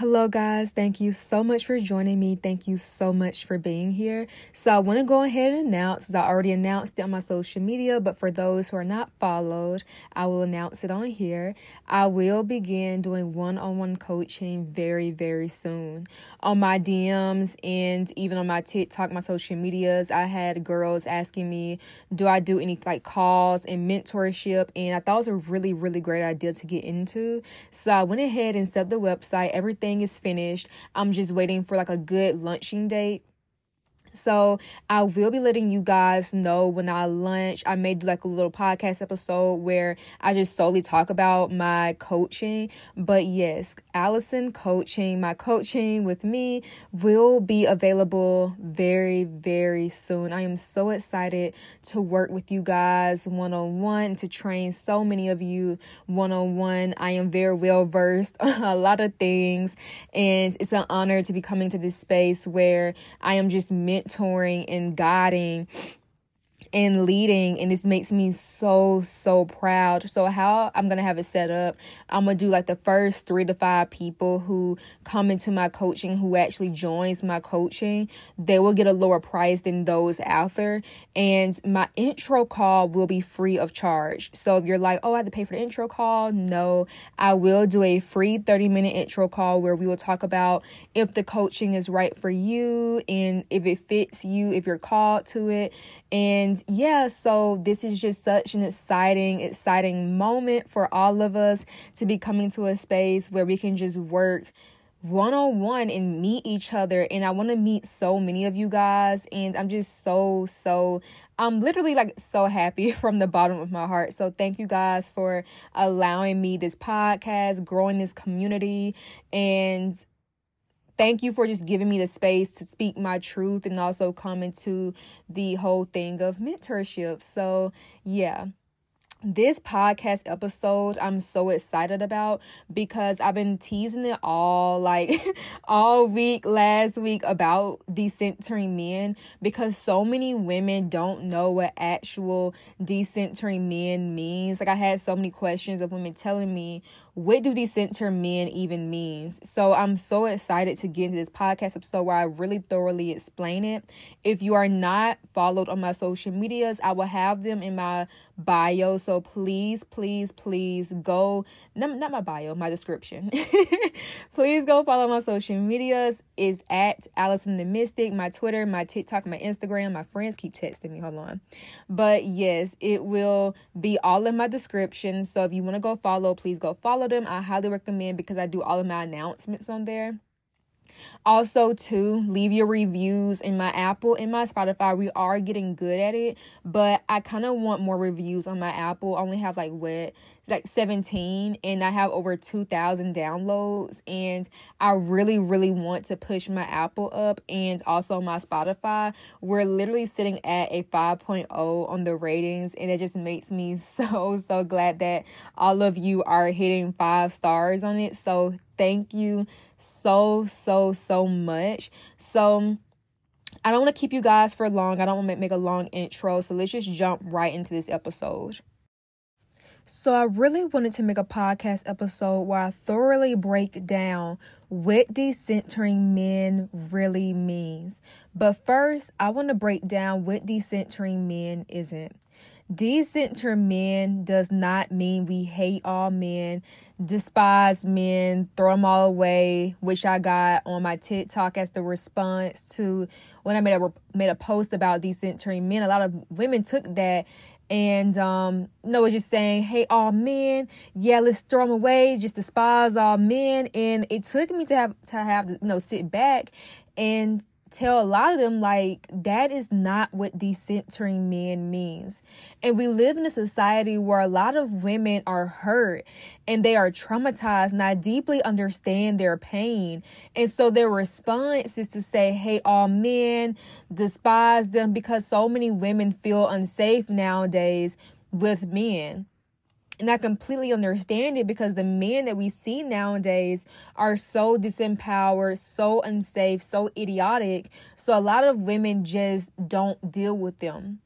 Hello, guys. Thank you so much for joining me. Thank you so much for being here. So, I want to go ahead and announce, as I already announced it on my social media, but for those who are not followed, I will announce it on here. I will begin doing one on one coaching very, very soon. On my DMs and even on my TikTok, my social medias, I had girls asking me, Do I do any like calls and mentorship? And I thought it was a really, really great idea to get into. So, I went ahead and set the website. Everything everything is finished. I'm just waiting for like a good lunching date so I will be letting you guys know when I lunch. I may do like a little podcast episode where I just solely talk about my coaching. But yes, Allison coaching, my coaching with me will be available very, very soon. I am so excited to work with you guys one on one, to train so many of you one on one. I am very well versed a lot of things, and it's an honor to be coming to this space where I am just meant mentoring and guiding and leading and this makes me so so proud. So how i'm gonna have it set up i'm gonna do like the first three to five people who come into my coaching who actually joins my coaching they will get a lower price than those after and my intro call will be free of charge. So if you're like oh i have to pay for the intro call no i will do a free 30 minute intro call where we will talk about if the coaching is right for you and if it fits you if you're called to it. And yeah, so this is just such an exciting, exciting moment for all of us to be coming to a space where we can just work one on one and meet each other. And I want to meet so many of you guys. And I'm just so, so, I'm literally like so happy from the bottom of my heart. So thank you guys for allowing me this podcast, growing this community. And thank you for just giving me the space to speak my truth and also come into the whole thing of mentorship. So, yeah this podcast episode I'm so excited about because I've been teasing it all like all week last week about decentering men because so many women don't know what actual decentering men means. Like I had so many questions of women telling me what do decenter men even means. So I'm so excited to get into this podcast episode where I really thoroughly explain it. If you are not followed on my social medias, I will have them in my bio. So please, please, please go, not, not my bio, my description. please go follow my social medias. Is at Allison the Mystic, my Twitter, my TikTok, my Instagram. My friends keep texting me. Hold on. But yes, it will be all in my description. So if you want to go follow, please go follow them. I highly recommend because I do all of my announcements on there. Also, to leave your reviews in my Apple and my Spotify. We are getting good at it, but I kind of want more reviews on my Apple. I only have like what like 17 and I have over 2000 downloads and I really really want to push my Apple up and also my Spotify. We're literally sitting at a 5.0 on the ratings and it just makes me so so glad that all of you are hitting 5 stars on it. So thank you so, so, so much. So, I don't want to keep you guys for long. I don't want to make a long intro. So, let's just jump right into this episode. So, I really wanted to make a podcast episode where I thoroughly break down what decentering men really means. But first, I want to break down what decentering men isn't. Decenter men does not mean we hate all men, despise men, throw them all away, which I got on my TikTok as the response to when I made a made a post about decentering men. A lot of women took that and um no was just saying hey all men. Yeah let's throw them away. Just despise all men. And it took me to have to have you know sit back and tell a lot of them like that is not what decentering men means. And we live in a society where a lot of women are hurt and they are traumatized and I deeply understand their pain. And so their response is to say, hey, all men despise them because so many women feel unsafe nowadays with men. And I completely understand it because the men that we see nowadays are so disempowered, so unsafe, so idiotic. So a lot of women just don't deal with them.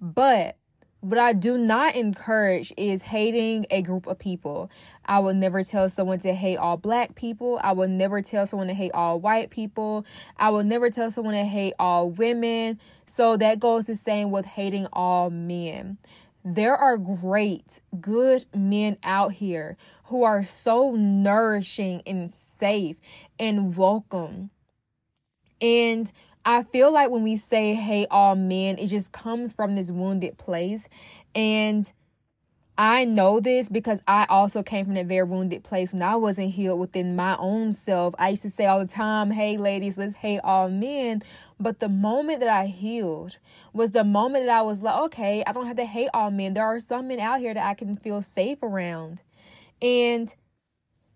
But what I do not encourage is hating a group of people. I will never tell someone to hate all black people. I will never tell someone to hate all white people. I will never tell someone to hate all women. So that goes the same with hating all men. There are great, good men out here who are so nourishing and safe and welcome. And I feel like when we say, hey, all men, it just comes from this wounded place. And I know this because I also came from a very wounded place when I wasn't healed within my own self. I used to say all the time, hey, ladies, let's hate all men. But the moment that I healed was the moment that I was like, okay, I don't have to hate all men. There are some men out here that I can feel safe around. And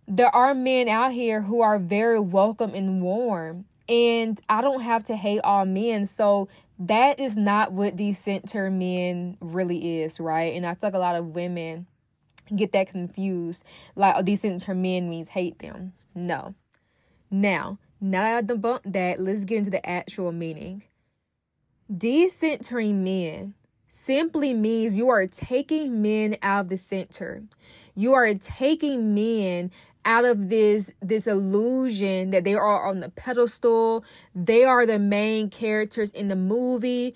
there are men out here who are very welcome and warm. And I don't have to hate all men. So that is not what decenter men really is, right? And I feel like a lot of women get that confused. Like, oh, decenter men means hate them. No. Now, now that I've debunked that, let's get into the actual meaning. Decentering men simply means you are taking men out of the center. You are taking men out of this this illusion that they are on the pedestal they are the main characters in the movie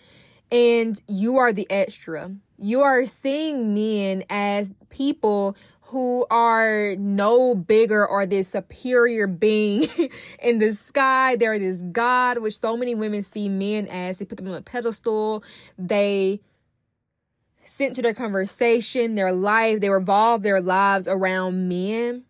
and you are the extra you are seeing men as people who are no bigger or this superior being in the sky. They're this God, which so many women see men as. They put them on a pedestal. They center their conversation, their life, they revolve their lives around men.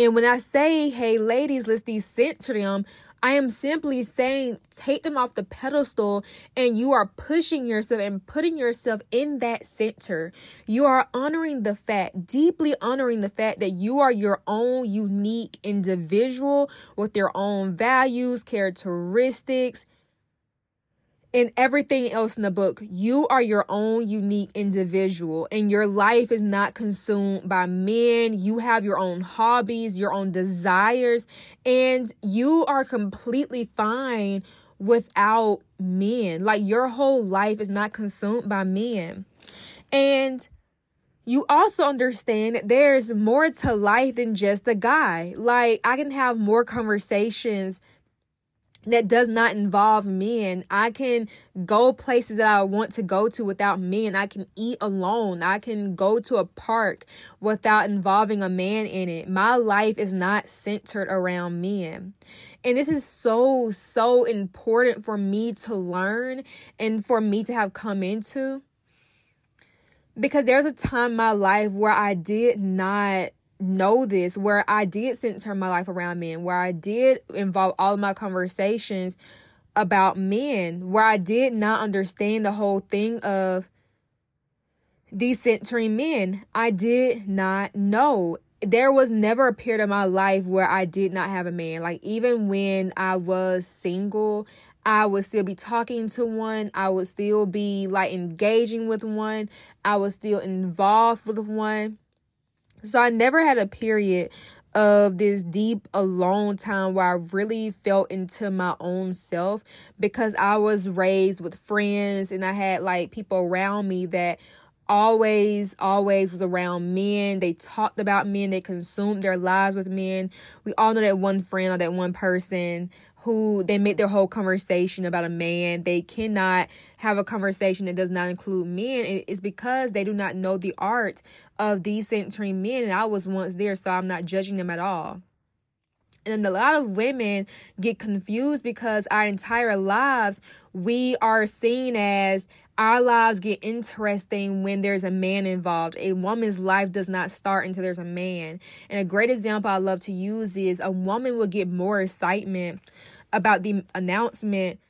And when I say, hey, ladies, let's decenter them, I am simply saying take them off the pedestal and you are pushing yourself and putting yourself in that center. You are honoring the fact, deeply honoring the fact that you are your own unique individual with your own values, characteristics, and everything else in the book, you are your own unique individual and your life is not consumed by men. You have your own hobbies, your own desires, and you are completely fine without men. Like your whole life is not consumed by men. And you also understand that there's more to life than just a guy. Like I can have more conversations that does not involve men. I can go places that I want to go to without men. I can eat alone. I can go to a park without involving a man in it. My life is not centered around men. And this is so, so important for me to learn and for me to have come into. Because there's a time in my life where I did not know this where I did center my life around men, where I did involve all of my conversations about men, where I did not understand the whole thing of decentering men. I did not know. There was never a period of my life where I did not have a man. Like, even when I was single, I would still be talking to one. I would still be like engaging with one. I was still involved with one. So I never had a period of this deep alone time where I really felt into my own self because I was raised with friends and I had like people around me that always always was around men. They talked about men. They consumed their lives with men. We all know that one friend or that one person who they make their whole conversation about a man. They cannot have a conversation that does not include men. It's because they do not know the art of decentering men. And I was once there, so I'm not judging them at all. And a lot of women get confused because our entire lives, we are seen as our lives get interesting when there's a man involved. A woman's life does not start until there's a man. And a great example I love to use is a woman will get more excitement about the announcement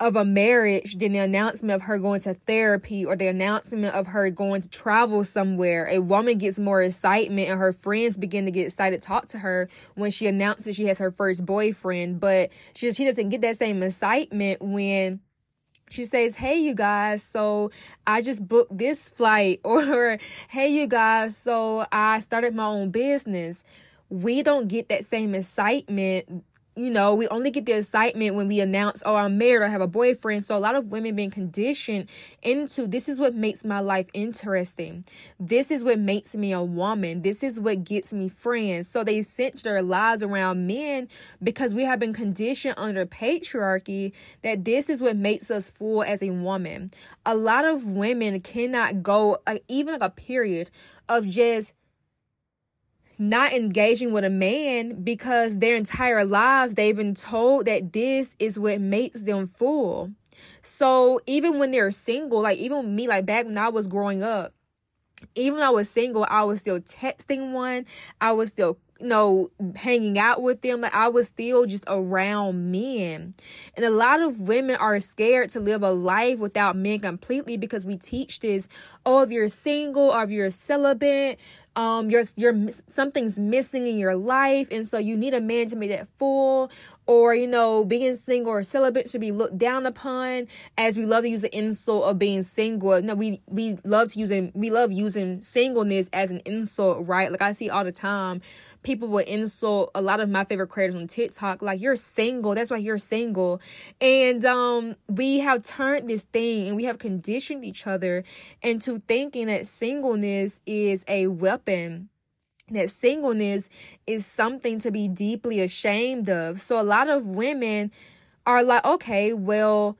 of a marriage than the announcement of her going to therapy or the announcement of her going to travel somewhere. A woman gets more excitement and her friends begin to get excited to talk to her when she announces she has her first boyfriend. But she, she doesn't get that same excitement when she says, Hey, you guys, so I just booked this flight, or Hey, you guys, so I started my own business. We don't get that same excitement you know, we only get the excitement when we announce, oh, I'm married I have a boyfriend. So a lot of women being conditioned into this is what makes my life interesting. This is what makes me a woman. This is what gets me friends. So they center their lives around men because we have been conditioned under patriarchy that this is what makes us full as a woman. A lot of women cannot go like even like a period of just not engaging with a man because their entire lives they've been told that this is what makes them full. So even when they're single, like even me, like back when I was growing up, even when I was single, I was still texting one. I was still you know, hanging out with them. Like I was still just around men. And a lot of women are scared to live a life without men completely because we teach this, oh, if you're single or if you're celibate, um you're you're something's missing in your life and so you need a man to make that full or you know being single or celibate should be looked down upon as we love to use the insult of being single. No we we love to using we love using singleness as an insult right? Like i see all the time people will insult a lot of my favorite creators on TikTok, like you're single, that's why you're single. And um we have turned this thing and we have conditioned each other into thinking that singleness is a weapon that singleness is something to be deeply ashamed of. So a lot of women are like, okay, well,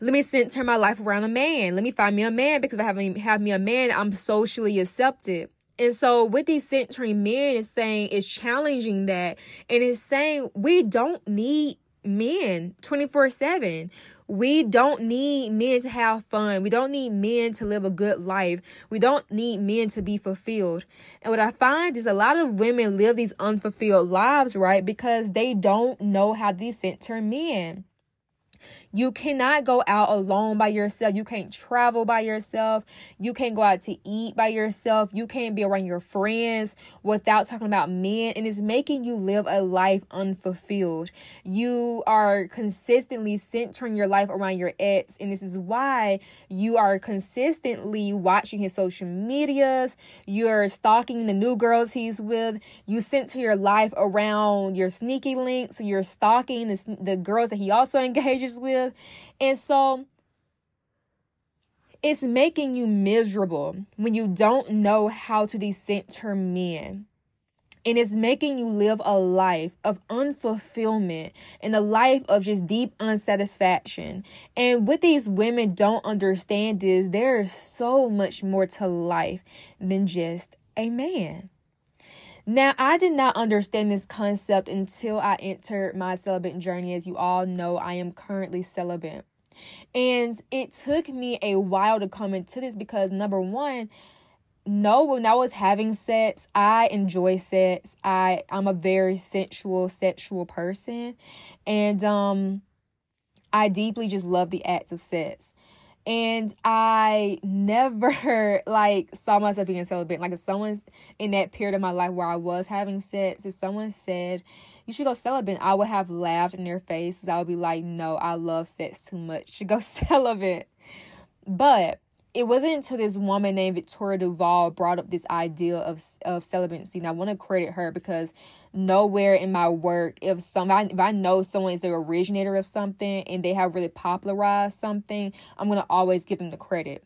let me turn my life around a man. Let me find me a man because if I have, have me a man, I'm socially accepted. And so with decentering men is saying is challenging that and it's saying we don't need men 24/7. We don't need men to have fun. We don't need men to live a good life. We don't need men to be fulfilled. And what I find is a lot of women live these unfulfilled lives, right? Because they don't know how to center men. You cannot go out alone by yourself. You can't travel by yourself. You can't go out to eat by yourself. You can't be around your friends without talking about men. And it's making you live a life unfulfilled. You are consistently centering your life around your ex. And this is why you are consistently watching his social medias. You're stalking the new girls he's with. You center your life around your sneaky links. You're stalking the, the girls that he also engages with And so it's making you miserable when you don't know how to decenter men. And it's making you live a life of unfulfillment and a life of just deep unsatisfaction. And what these women don't understand is there is so much more to life than just a man. Now, I did not understand this concept until I entered my celibate journey. As you all know, I am currently celibate. And it took me a while to come into this because, number one, no, when I was having sex, I enjoy sex. I I'm a very sensual, sexual person, and um, I deeply just love the act of sex and I never like saw myself being celibate. Like if someone's in that period of my life where I was having sex, if someone said you should go celibate, I would have laughed in their faces. I would be like, no, I love sex too much to go celibate. But it wasn't until this woman named Victoria Duval brought up this idea of of celibacy, and I want to credit her because nowhere in my work if some if I know someone is the originator of something and they have really popularized something, I'm gonna always give them the credit.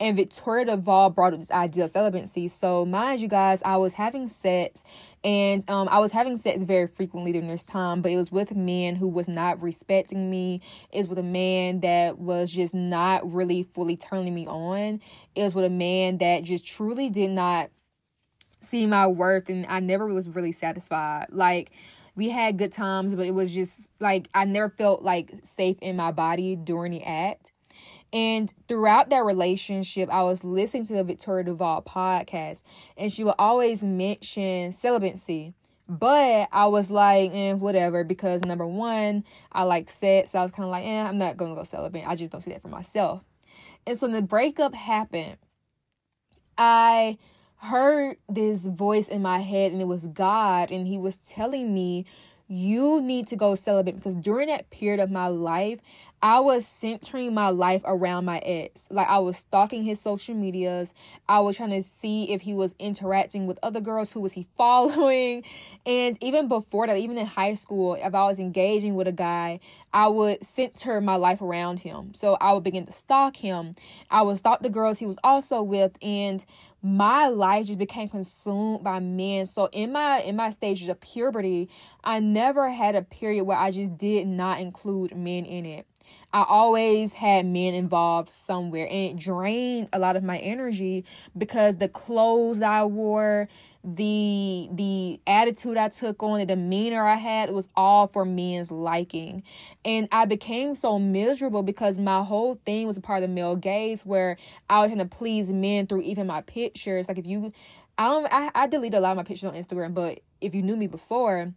And Victoria Duval brought up this idea of celibacy. So mind you guys, I was having sex and um I was having sex very frequently during this time, but it was with a man who was not respecting me. It was with a man that was just not really fully turning me on. It was with a man that just truly did not see my worth and I never was really satisfied. Like we had good times, but it was just like I never felt like safe in my body during the act. And throughout that relationship, I was listening to the Victoria Duval podcast, and she would always mention celibacy. But I was like, eh, whatever, because number one, I like sex. So I was kind of like, eh, I'm not going to go celibate. I just don't see that for myself. And so when the breakup happened. I heard this voice in my head, and it was God, and He was telling me, you need to go celibate because during that period of my life, I was centering my life around my ex. Like I was stalking his social medias. I was trying to see if he was interacting with other girls, who was he following. And even before that, even in high school, if I was engaging with a guy, I would center my life around him. So I would begin to stalk him. I would stalk the girls he was also with and my life just became consumed by men. So in my in my stages of puberty, I never had a period where I just did not include men in it. I always had men involved somewhere and it drained a lot of my energy because the clothes I wore, the the attitude I took on, the demeanor I had, it was all for men's liking. And I became so miserable because my whole thing was a part of the male gaze where I was trying to please men through even my pictures. Like if you I don't I, I deleted a lot of my pictures on Instagram, but if you knew me before,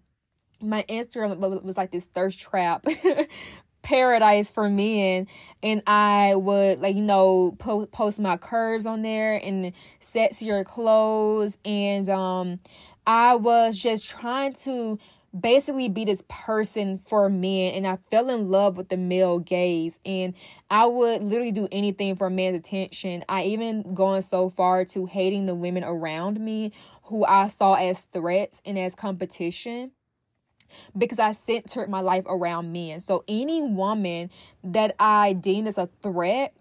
my Instagram was like this thirst trap paradise for men. And i would like you know po- post my curves on there and sexier clothes. And um i was just trying to basically be this person for men. And i fell in love with the male gaze. And i would literally do anything for a man's attention. I even gone so far to hating the women around me who i saw as threats and as competition because I centered my life around men. So any woman that I deemed as a threat,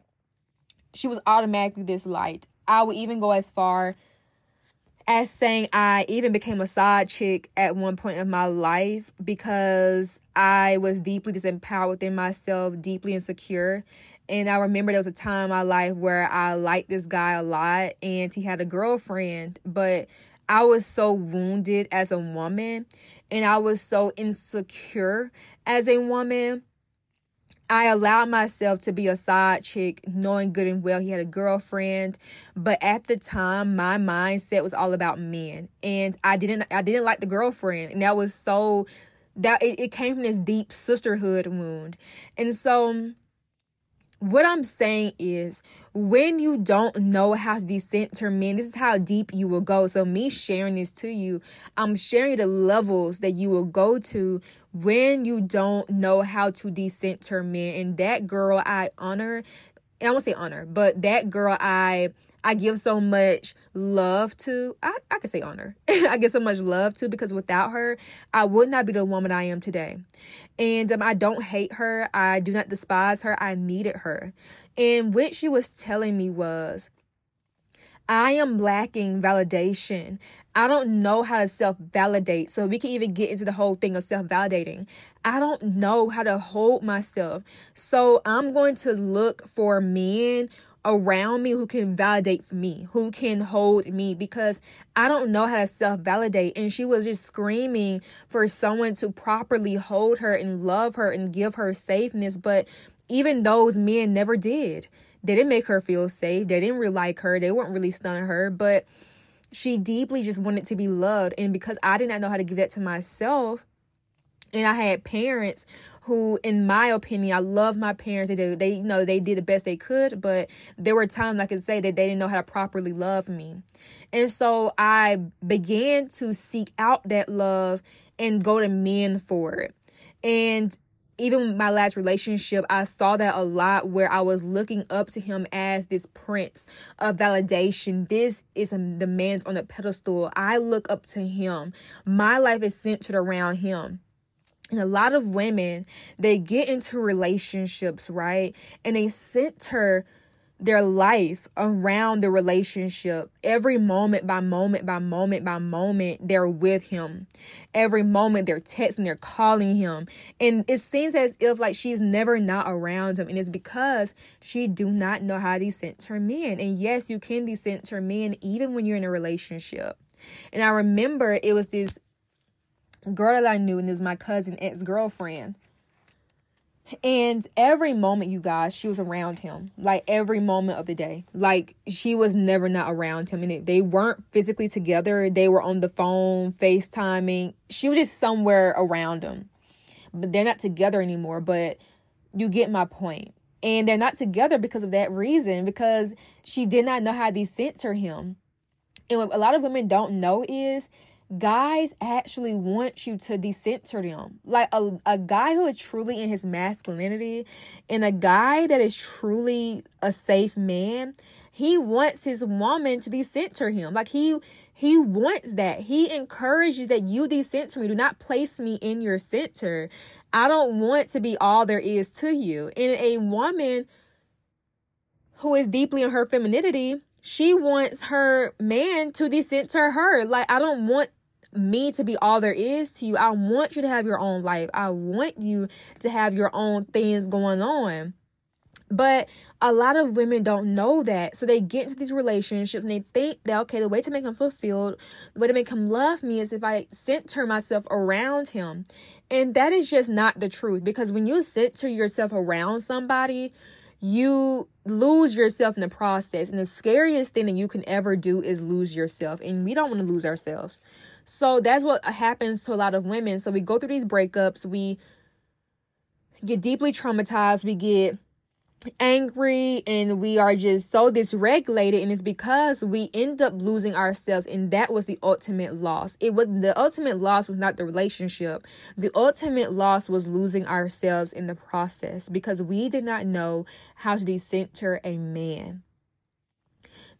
she was automatically disliked. I would even go as far as saying I even became a side chick at one point in my life because I was deeply disempowered within myself, deeply insecure. And I remember there was a time in my life where I liked this guy a lot and he had a girlfriend, but I was so wounded as a woman and I was so insecure as a woman. I allowed myself to be a side chick, knowing good and well he had a girlfriend. But at the time, my mindset was all about men. And I didn't I didn't like the girlfriend. And that was so that it, it came from this deep sisterhood wound. And so what I'm saying is, when you don't know how to decenter men, this is how deep you will go. So, me sharing this to you, I'm sharing the levels that you will go to when you don't know how to decenter men. And that girl I honor, I won't say honor, but that girl I I give so much love to. I, I could say honor. I give so much love to because without her, I would not be the woman I am today. And um, I don't hate her. I do not despise her. I needed her. And what she was telling me was, I am lacking validation. I don't know how to self validate. So we can even get into the whole thing of self validating. I don't know how to hold myself. So I'm going to look for men around me who can validate for me, who can hold me because I don't know how to self validate. And she was just screaming for someone to properly hold her and love her and give her safeness. But even those men never did. They didn't make her feel safe. They didn't really like her. They weren't really stunning her. But she deeply just wanted to be loved. And because I did not know how to give that to myself, and I had parents who, in my opinion, I love my parents. They did, they you know they did the best they could, but there were times I could say that they didn't know how to properly love me, and so I began to seek out that love and go to men for it. And even my last relationship, I saw that a lot where I was looking up to him as this prince of validation. This is a, the man's on a pedestal. I look up to him. My life is centered around him. And a lot of women, they get into relationships, right? And they center their life around the relationship. Every moment by moment by moment by moment, they're with him. Every moment they're texting, they're calling him. And it seems as if like she's never not around him. And it's because she do not know how to center men. And yes, you can be center men even when you're in a relationship. And I remember it was this girl that I knew, and it was my cousin ex girlfriend. And every moment, you guys, she was around him. Like every moment of the day. Like she was never not around him. And if they weren't physically together. They were on the phone, FaceTiming. She was just somewhere around him. But they're not together anymore. But you get my point. And they're not together because of that reason. Because she did not know how to decenter him. And what a lot of women don't know is guys actually want you to decenter them. Like a, a guy who is truly in his masculinity and a guy that is truly a safe man, he wants his woman to decenter him. Like he he wants that. He encourages that you decenter me. Do not place me in your center. I don't want to be all there is to you. And a woman who is deeply in her femininity, she wants her man to decenter her. Like, I don't want me to be all there is to you. I want you to have your own life. I want you to have your own things going on. But a lot of women don't know that. So they get into these relationships and they think that, okay, the way to make him fulfilled, the way to make him love me is if I center myself around him. And that is just not the truth because when you center yourself around somebody, you lose yourself in the process. And the scariest thing that you can ever do is lose yourself. And we don't want to lose ourselves. So that's what happens to a lot of women. So we go through these breakups, we get deeply traumatized, we get angry and we are just so dysregulated. And it's because we end up losing ourselves. And that was the ultimate loss. It was the ultimate loss was not the relationship. The ultimate loss was losing ourselves in the process because we did not know how to decenter a man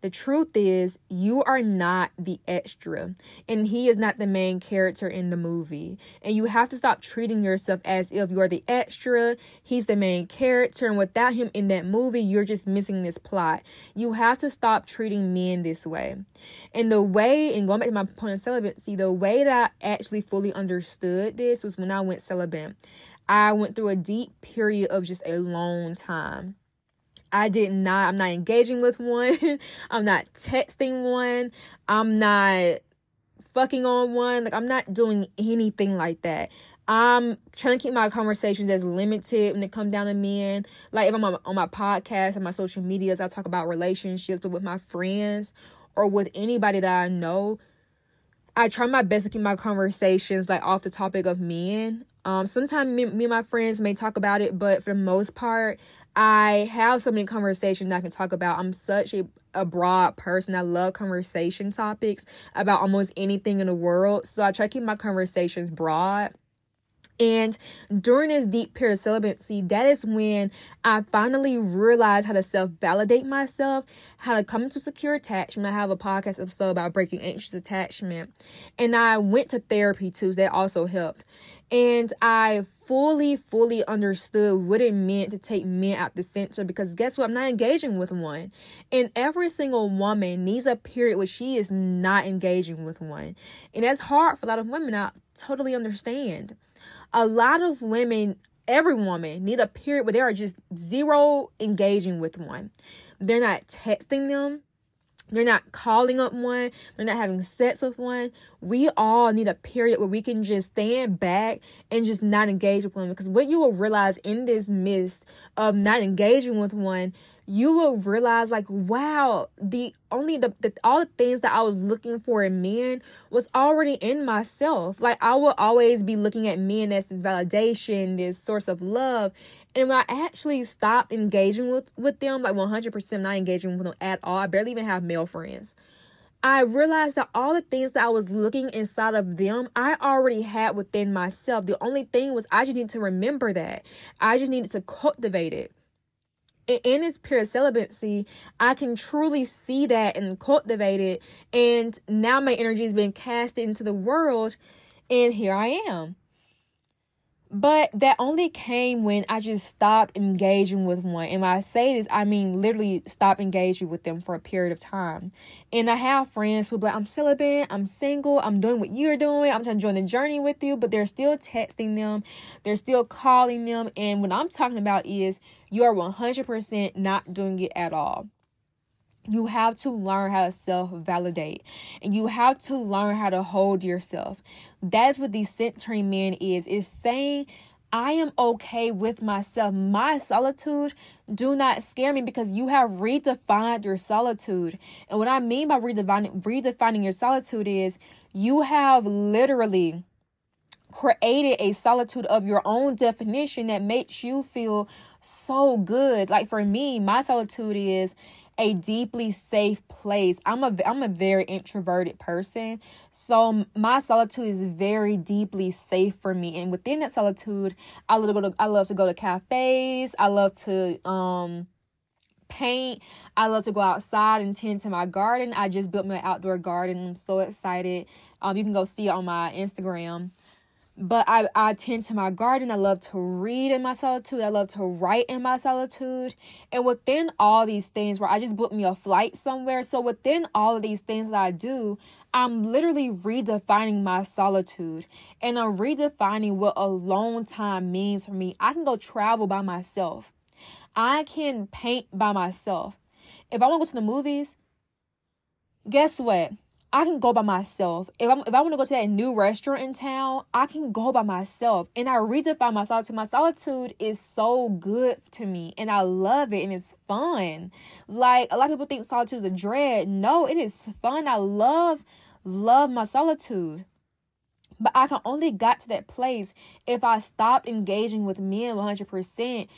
the truth is, you are not the extra, and he is not the main character in the movie. And you have to stop treating yourself as if you are the extra, he's the main character, and without him in that movie, you're just missing this plot. You have to stop treating men this way. And the way, and going back to my point of celibacy, the way that I actually fully understood this was when I went celibate. I went through a deep period of just a long time I did not, I'm not engaging with one. I'm not texting one. I'm not fucking on one. Like, I'm not doing anything like that. I'm trying to keep my conversations as limited when it comes down to men. Like, if I'm on, on my podcast and my social medias, I talk about relationships, but with my friends or with anybody that I know, I try my best to keep my conversations like off the topic of men. Um, sometimes me, me and my friends may talk about it, but for the most part, I have so many conversations I can talk about. I'm such a, a broad person. I love conversation topics about almost anything in the world. So I try to keep my conversations broad. And during this deep period of celibacy, that is when I finally realized how to self validate myself, how to come into secure attachment. I have a podcast episode about breaking anxious attachment. And I went to therapy too. That also helped. And I fully, fully understood what it meant to take men out the center because guess what? I'm not engaging with one. And every single woman needs a period where she is not engaging with one. And that's hard for a lot of women. I totally understand. A lot of women, every woman, need a period where they are just zero engaging with one. They're not texting them they're not calling up one, they're not having sex with one. We all need a period where we can just stand back and just not engage with one. Because what you will realize in this midst of not engaging with one, you will realize like wow the only the, the all the things that i was looking for in men was already in myself like i will always be looking at men as this validation this source of love and when I actually stopped engaging with, with them, like 100% not engaging with them at all, I barely even have male friends. I realized that all the things that I was looking inside of them, I already had within myself. The only thing was I just needed to remember that. I just needed to cultivate it. In its pure celibacy, I can truly see that and cultivate it. And now my energy has been cast into the world, and here I am. But that only came when I just stopped engaging with one. And when I say this, I mean literally stop engaging with them for a period of time. And I have friends who like, I'm celibate, I'm single, I'm doing what you're doing, I'm trying to join the journey with you, but they're still texting them, they're still calling them. And what I'm talking about is you are 100% not doing it at all you have to learn how to self validate and you have to learn how to hold yourself. That's what the centering man is. Is saying I am okay with myself. My solitude do not scare me because you have redefined your solitude. And what I mean by redefining redefining your solitude is you have literally created a solitude of your own definition that makes you feel so good. Like for me, my solitude is a deeply safe place. I'm a I'm a very introverted person, so my solitude is very deeply safe for me. And within that solitude, I love to go to I love to go to cafes. I love to um paint. I love to go outside and tend to my garden. I just built my outdoor garden. I'm so excited. Um, you can go see it on my Instagram but I, I tend to my garden. I love to read in my solitude. I love to write in my solitude. And within all these things, where I just booked me a flight somewhere. So within all of these things that I do, I'm literally redefining my solitude. And I'm redefining what alone time means for me. I can go travel by myself. I can paint by myself. If I want to go to the movies, guess what? I can go by myself. If I'm if I want to go to that new restaurant in town, I can go by myself. And I redefine my solitude. My solitude is so good to me and I love it and it's fun. Like a lot of people think solitude is a dread. No, it is fun. I love, love my solitude. But I can only got to that place if I stopped engaging with men 100%,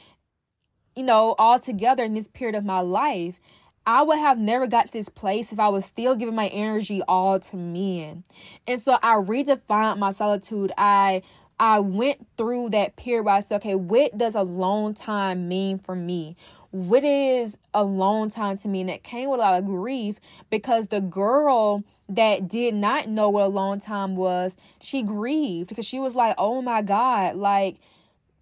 you know, all together in this period of my life. I would have never got to this place if I was still giving my energy all to men. And so I redefined my solitude. I I went through that period where I said, okay, what does a long time mean for me? What is a long time to me? And that came with a lot of grief because the girl that did not know what a long time was, she grieved because she was like, oh my God, like,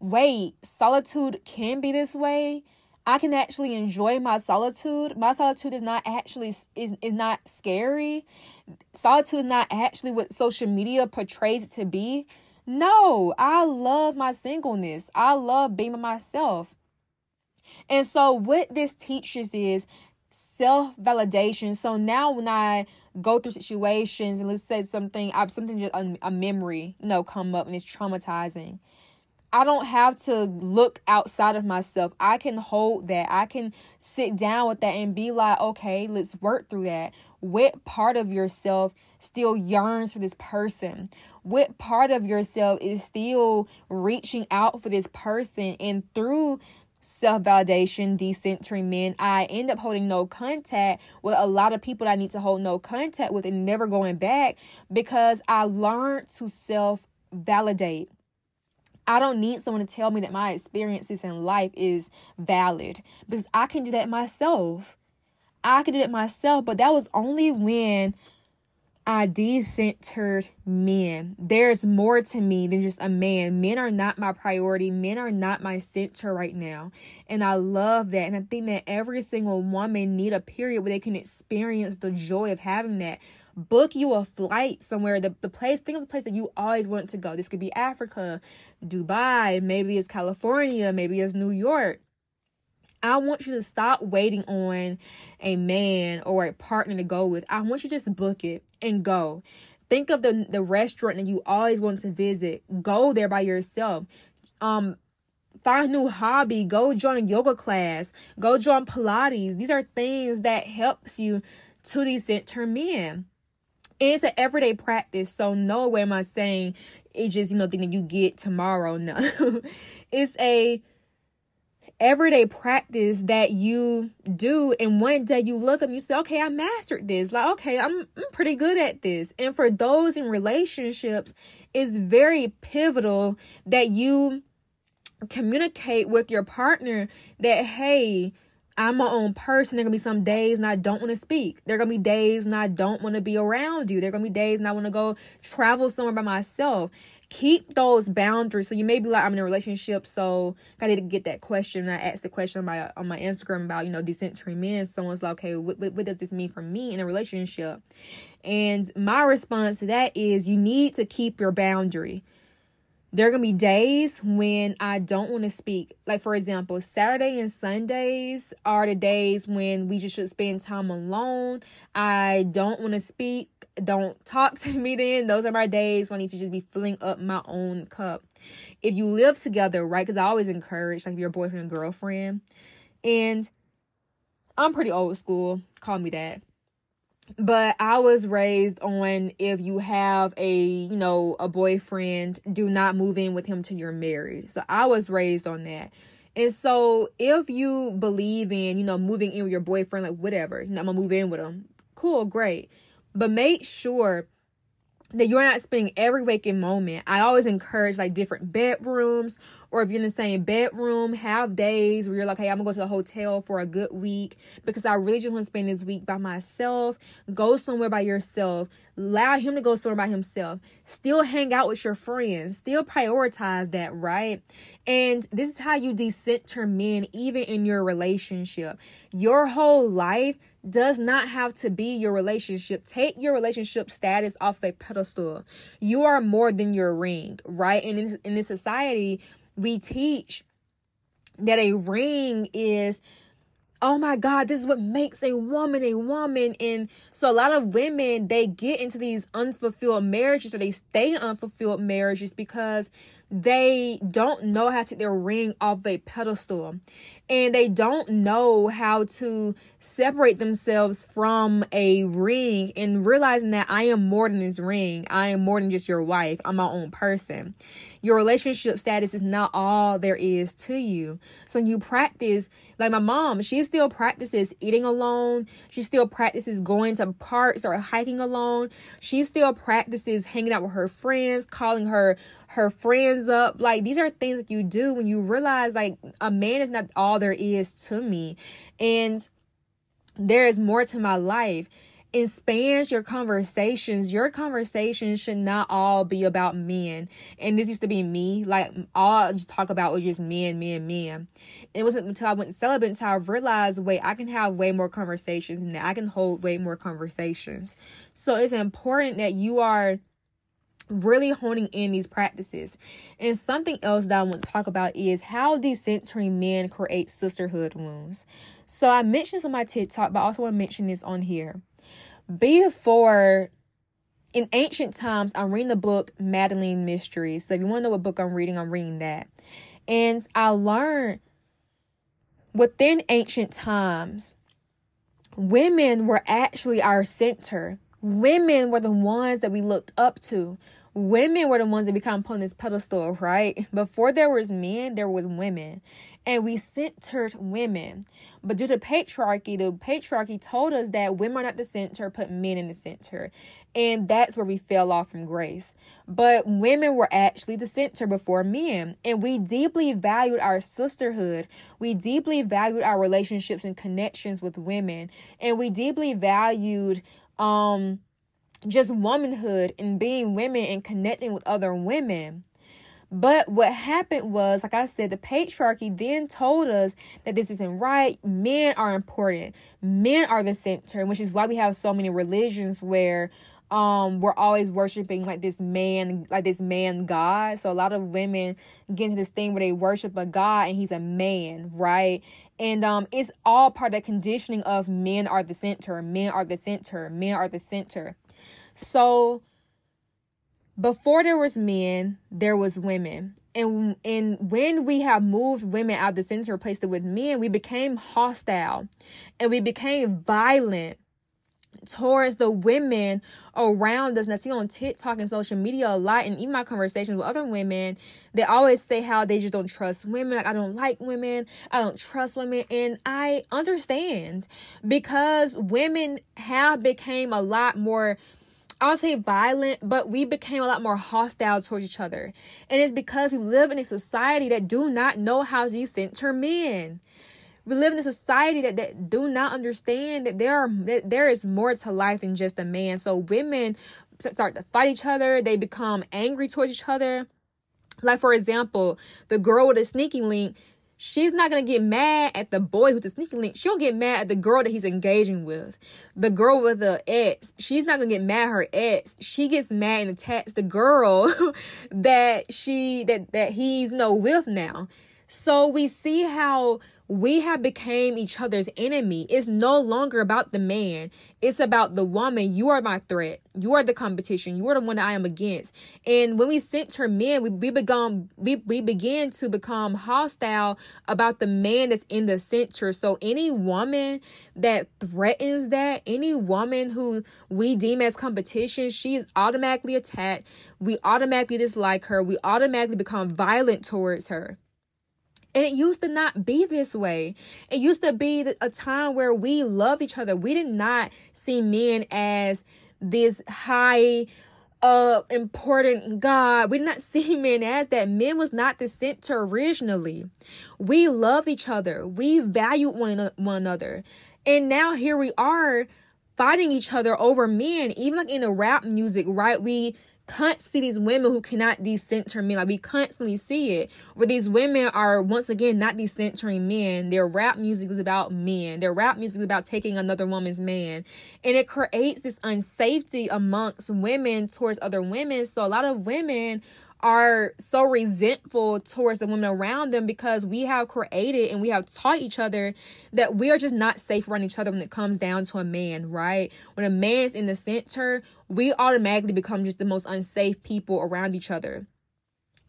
wait, solitude can be this way I can actually enjoy my solitude. My solitude is not actually is, is not scary. Solitude is not actually what social media portrays it to be. No, I love my singleness. I love being myself. And so what this teaches is self-validation. So now when I go through situations and let's say something, I something just a, a memory, you know, come up and it's traumatizing. I don't have to look outside of myself. I can hold that. I can sit down with that and be like, okay, let's work through that. What part of yourself still yearns for this person? What part of yourself is still reaching out for this person? And through self validation, decentering men, I end up holding no contact with a lot of people I need to hold no contact with and never going back because I learned to self validate. I don't need someone to tell me that my experiences in life is valid because I can do that myself. I can do that myself, but that was only when I decentered men. There's more to me than just a man. Men are not my priority. Men are not my center right now. And I love that. And I think that every single woman need a period where they can experience the joy of having that book you a flight somewhere the, the place think of the place that you always want to go this could be africa dubai maybe it's california maybe it's new york I want you to stop waiting on a man or a partner to go with. I want you to just book it and go. Think of the the restaurant that you always want to visit. Go there by yourself. Um find a new hobby, go join a yoga class, go join Pilates. These are things that helps you to decenter men it's an everyday practice. So no way am I saying it's just, you know, thing that you get tomorrow. No. it's a everyday practice that you do and one day you look up and you say okay i mastered this like okay I'm, I'm pretty good at this and for those in relationships it's very pivotal that you communicate with your partner that hey I'm my own person. There gonna be some days and I don't want to speak. There gonna be days and I don't want to be around you. There gonna be days and I want to go travel somewhere by myself. Keep those boundaries. So you may be like, I'm in a relationship, so I didn't get that question. I asked the question on my on my Instagram about you know decentering men. Someone's like, okay, what, what, what does this mean for me in a relationship? And my response to that is, you need to keep your boundary there are gonna be days when I don't want to speak. Like for example, Saturday and Sundays are the days when we just should spend time alone. I don't want to speak. Don't talk to me then. Those are my days when I need to just be filling up my own cup. If you live together, right? Because I always encourage like your boyfriend and girlfriend. And I'm pretty old school. Call me that but I was raised on if you have a, you know, a boyfriend, do not move in with him till you're married. So I was raised on that. And so if you believe in, you know, moving in with your boyfriend, like whatever, I'm gonna move in with him. Cool, great. But make sure that you're not spending every waking moment. I always encourage like different bedrooms, or if you're in the same bedroom, have days where you're like, hey, I'm gonna go to the hotel for a good week because I really just want to spend this week by myself. Go somewhere by yourself. Allow him to go somewhere by himself. Still hang out with your friends. Still prioritize that, right? And this is how you decenter men, even in your relationship. Your whole life does not have to be your relationship. Take your relationship status off a pedestal. You are more than your ring, right? And in, in this society, we teach that a ring is oh my god this is what makes a woman a woman. And so a lot of women they get into these unfulfilled marriages or they stay in unfulfilled marriages because they don't know how to take their ring off a pedestal and they don't know how to separate themselves from a ring and realizing that I am more than this ring. I am more than just your wife. I'm my own person. Your relationship status is not all there is to you. So you practice, like my mom, she still practices eating alone. She still practices going to parks or hiking alone. She still practices hanging out with her friends, calling her her friends up. Like these are things that you do when you realize like a man is not all there is to me. And there is more to my life. Expands your conversations. Your conversations should not all be about men. And this used to be me. Like all I just talk about was just men, men, men. It wasn't until I went celibate until I realized, wait, I can have way more conversations and I can hold way more conversations. So it's important that you are really honing in these practices. And something else that I want to talk about is how decentering men create sisterhood wounds. So I mentioned this on my TikTok, but I also want to mention this on here. Before in ancient times, I'm reading the book Magdalene Mysteries. So if you want to know what book I'm reading, I'm reading that. And I learned within ancient times, women were actually our center. Women were the ones that we looked up to women were the ones that become put on this pedestal, right? Before there was men, there was women. And we centered women. But due to patriarchy, the patriarchy told us that women are not the center, put men in the center. And that's where we fell off from grace. But women were actually the center before men. And we deeply valued our sisterhood. We deeply valued our relationships and connections with women. And we deeply valued um just womanhood and being women and connecting with other women. But what happened was, like I said, the patriarchy then told us that this isn't right. Men are important. Men are the center, which is why we have so many religions where um we're always worshiping like this man like this man god so a lot of women get into this thing where they worship a god and he's a man right and um it's all part of the conditioning of men are the center men are the center men are the center so before there was men, there was women. And and when we have moved women out of the center, replaced it with men, we became hostile and we became violent towards the women around us. And I see on TikTok and social media a lot, and even my conversations with other women, they always say how they just don't trust women. Like, I don't like women, I don't trust women. And I understand because women have became a lot more I'll say violent, but we became a lot more hostile towards each other. And it's because we live in a society that do not know how to center men. We live in a society that, that do not understand that there are that there is more to life than just a man. So women start to fight each other, they become angry towards each other. Like for example, the girl with a sneaky link, she's not gonna get mad at the boy with the sneaky link. She'll get mad at the girl that he's engaging with. The girl with the ex, she's not gonna get mad at her ex. She gets mad and attacks the girl that she that that he's you no know, with now. So we see how we have became each other's enemy. It's no longer about the man. It's about the woman. You are my threat. You are the competition. You are the one that I am against. And when we center men, we, we become we, we begin to become hostile about the man that's in the center. So any woman that threatens that, any woman who we deem as competition, she is automatically attacked. We automatically dislike her. We automatically become violent towards her. And it used to not be this way. It used to be a time where we loved each other. We did not see men as this high uh important God. We did not see men as that. Men was not the center originally. We loved each other. We valued one, one another. And now here we are fighting each other over men, even like in the rap music, right? We can't see these women who cannot decenter men. Like we constantly see it. Where these women are once again not decentering men. Their rap music is about men. Their rap music is about taking another woman's man. And it creates this unsafety amongst women towards other women. So a lot of women are so resentful towards the women around them because we have created and we have taught each other that we are just not safe around each other when it comes down to a man, right? When a man is in the center, we automatically become just the most unsafe people around each other.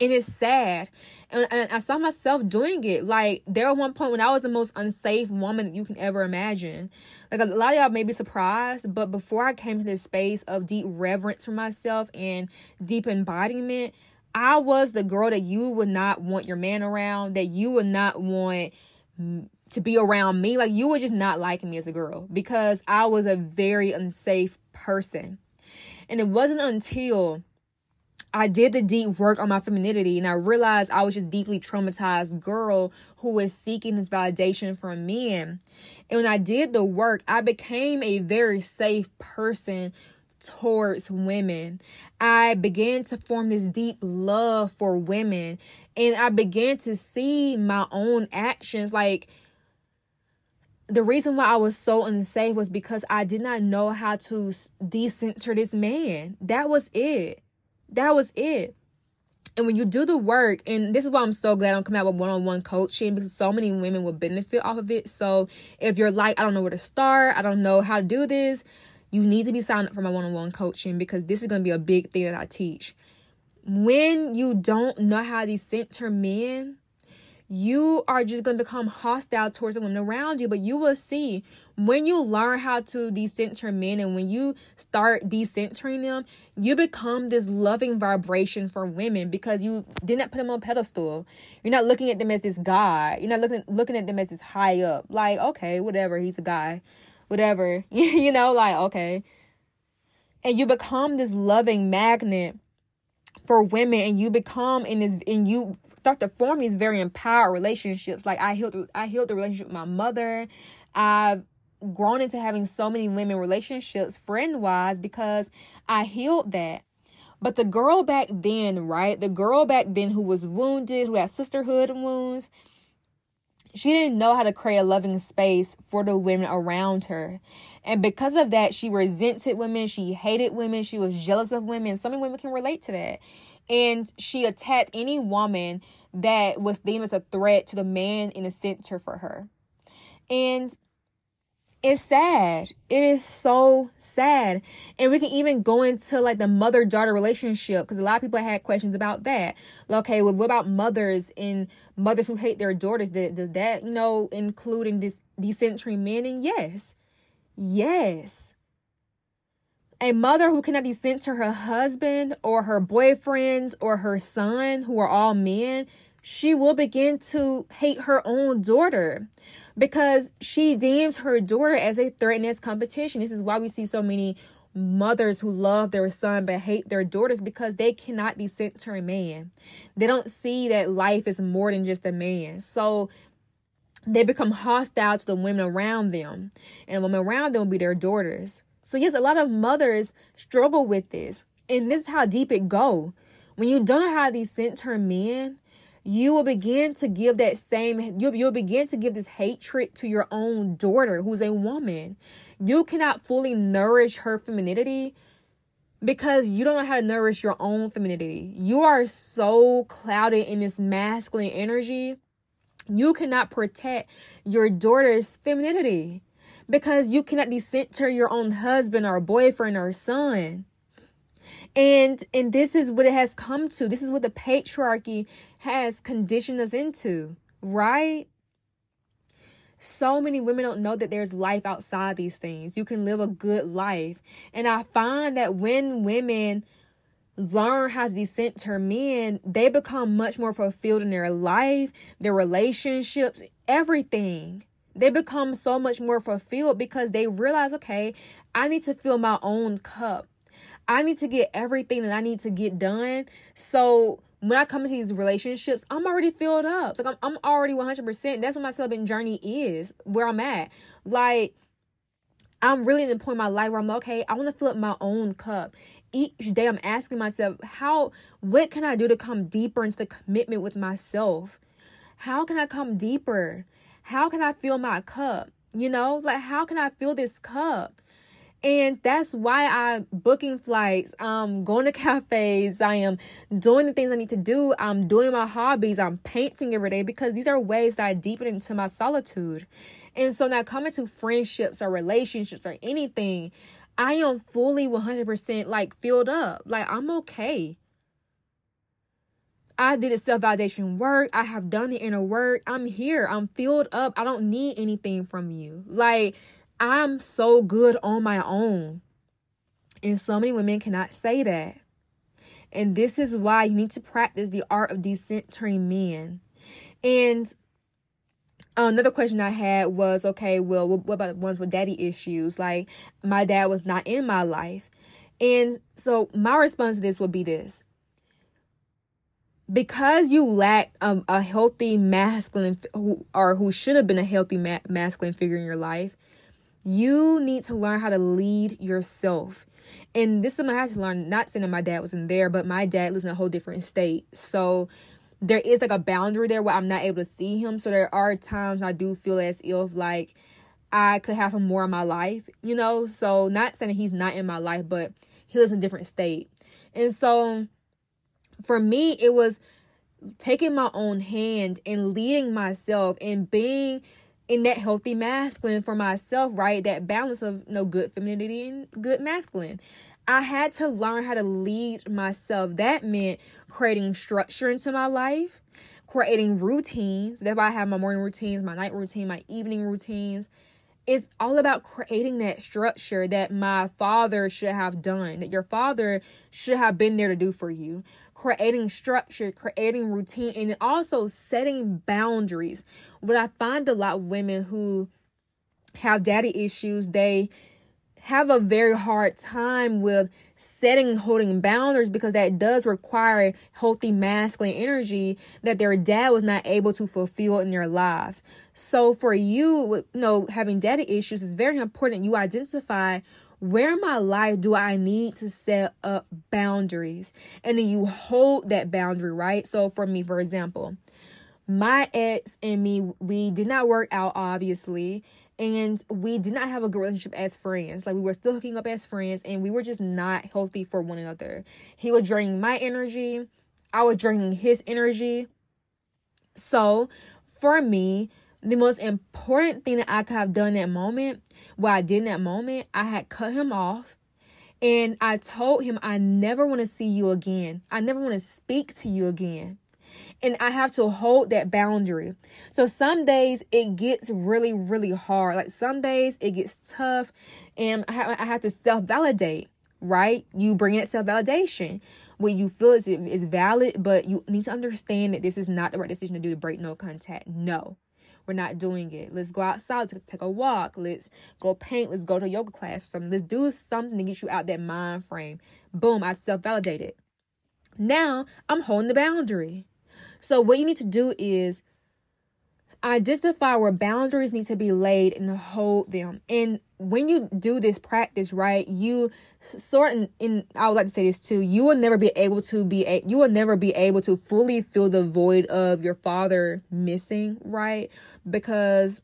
And it's sad. And, and I saw myself doing it. Like, there was one point when I was the most unsafe woman you can ever imagine. Like, a lot of y'all may be surprised, but before I came to this space of deep reverence for myself and deep embodiment, I was the girl that you would not want your man around, that you would not want to be around me. Like you would just not like me as a girl because I was a very unsafe person. And it wasn't until I did the deep work on my femininity and I realized I was just deeply traumatized girl who was seeking this validation from men. And when I did the work, I became a very safe person towards women. I began to form this deep love for women and I began to see my own actions like the reason why I was so unsafe was because I did not know how to decenter this man. That was it. That was it. And when you do the work, and this is why I'm so glad I'm coming out with one on one coaching because so many women will benefit off of it. So if you're like, I don't know where to start, I don't know how to do this, you need to be signed up for my one on one coaching because this is going to be a big thing that I teach. When you don't know how to center men, you are just going to become hostile towards the women around you. But you will see when you learn how to decenter men and when you start decentering them, you become this loving vibration for women because you did not put them on a pedestal. You're not looking at them as this guy. You're not looking looking at them as this high up. Like, okay, whatever, he's a guy whatever, you know, like, okay. And you become this loving magnet for women and you become in this and you start to form these very empowered relationships. Like i healed i healed the relationship with my mother. I've grown into having so many women relationships friend wise because i healed that. But the girl back then right the girl back then who was wounded who had sisterhood wounds she didn't know how to create a loving space for the women around her. And because of that, she resented women, she hated women, she was jealous of women. Some women can relate to that. And she attacked any woman that was deemed as a threat to the man in the center for her. And it's sad. It is so sad. And we can even go into like the mother daughter relationship because a lot of people had questions about that. Okay, well, what about mothers and mothers who hate their daughters? Does that, you know, including this decentering men? And yes, yes. A mother who cannot decenter her husband or her boyfriend or her son, who are all men, she will begin to hate her own daughter because she deems her daughter as a threat and as competition. This is why we see so many mothers who love their son but hate their daughters because they cannot decenter a man. They don't see that life is more than just a man. So they become hostile to the women around them. And women around them will be their daughters. So yes, a lot of mothers struggle with this. And this is how deep it go. When you don't know how to decenter men, you will begin to give that same you'll, you'll begin to give this hatred to your own daughter who's a woman. You cannot fully nourish her femininity because you don't know how to nourish your own femininity. You are so clouded in this masculine energy you cannot protect your daughter's femininity because you cannot decenter your own husband or boyfriend or son and and this is what it has come to this is what the patriarchy has conditioned us into right so many women don't know that there's life outside these things you can live a good life and i find that when women learn how to decenter men, they become much more fulfilled in their life, their relationships, everything. They become so much more fulfilled because they realize, okay, I need to fill my own cup. I need to get everything that I need to get done. So when I come into these relationships, I'm already filled up. Like I'm, I'm already 100%. That's what my celibate journey is, where I'm at. Like, I'm really in the point in my life where I'm like, okay, I want to fill up my own cup. Each day I'm asking myself, how, what can I do to come deeper into the commitment with myself? How can I come deeper? How can I fill my cup? You know, like, how can I fill this cup? And that's why I'm booking flights. I'm going to cafes. I am doing the things I need to do. I'm doing my hobbies. I'm painting every day because these are ways that I deepen into my solitude. And so now coming to friendships or relationships or anything, I am fully 100% like filled up. Like I'm okay. I did the self validation work. I have done the inner work. I'm here. I'm filled up. I don't need anything from you. Like, I'm so good on my own. And so many women cannot say that. And this is why you need to practice the art of decentering men. And another question I had was okay, well, what about the ones with daddy issues? Like, my dad was not in my life. And so, my response to this would be this because you lack um, a healthy masculine or who should have been a healthy ma- masculine figure in your life you need to learn how to lead yourself. And this is something I had to learn, not saying that my dad wasn't there, but my dad lives in a whole different state. So there is like a boundary there where I'm not able to see him. So there are times I do feel as if like I could have him more in my life, you know? So not saying he's not in my life, but he lives in a different state. And so for me, it was taking my own hand and leading myself and being in that healthy masculine for myself, right? That balance of you no know, good femininity and good masculine. I had to learn how to lead myself. That meant creating structure into my life, creating routines. That's why I have my morning routines, my night routine, my evening routines. It's all about creating that structure that my father should have done, that your father should have been there to do for you creating structure, creating routine, and also setting boundaries. What I find a lot of women who have daddy issues, they have a very hard time with setting holding boundaries because that does require healthy masculine energy that their dad was not able to fulfill in their lives. So for you, you know, having daddy issues, it's very important you identify where in my life do I need to set up boundaries? And then you hold that boundary, right? So for me, for example, my ex and me, we did not work out, obviously. And we did not have a good relationship as friends. Like we were still hooking up as friends, and we were just not healthy for one another. He was draining my energy, I was draining his energy. So for me, the most important thing that I could have done that moment, what I did in that moment, I had cut him off and I told him I never want to see you again. I never want to speak to you again. And I have to hold that boundary. So some days it gets really, really hard. Like some days it gets tough and I have, to self validate, right? You bring in self validation when you feel it's, it's valid, but you need to understand that this is not the right decision to do to break no contact. No. We're not doing it. Let's go outside, let's take a walk, let's go paint, let's go to yoga class something. Let's do something to get you out that mind frame. Boom, I self validated. Now I'm holding the boundary. So, what you need to do is identify where boundaries need to be laid and hold them. And when you do this practice, right, you sort in, in I would like to say this too, you will never be able to be a, you will never be able to fully fill the void of your father missing, right? Because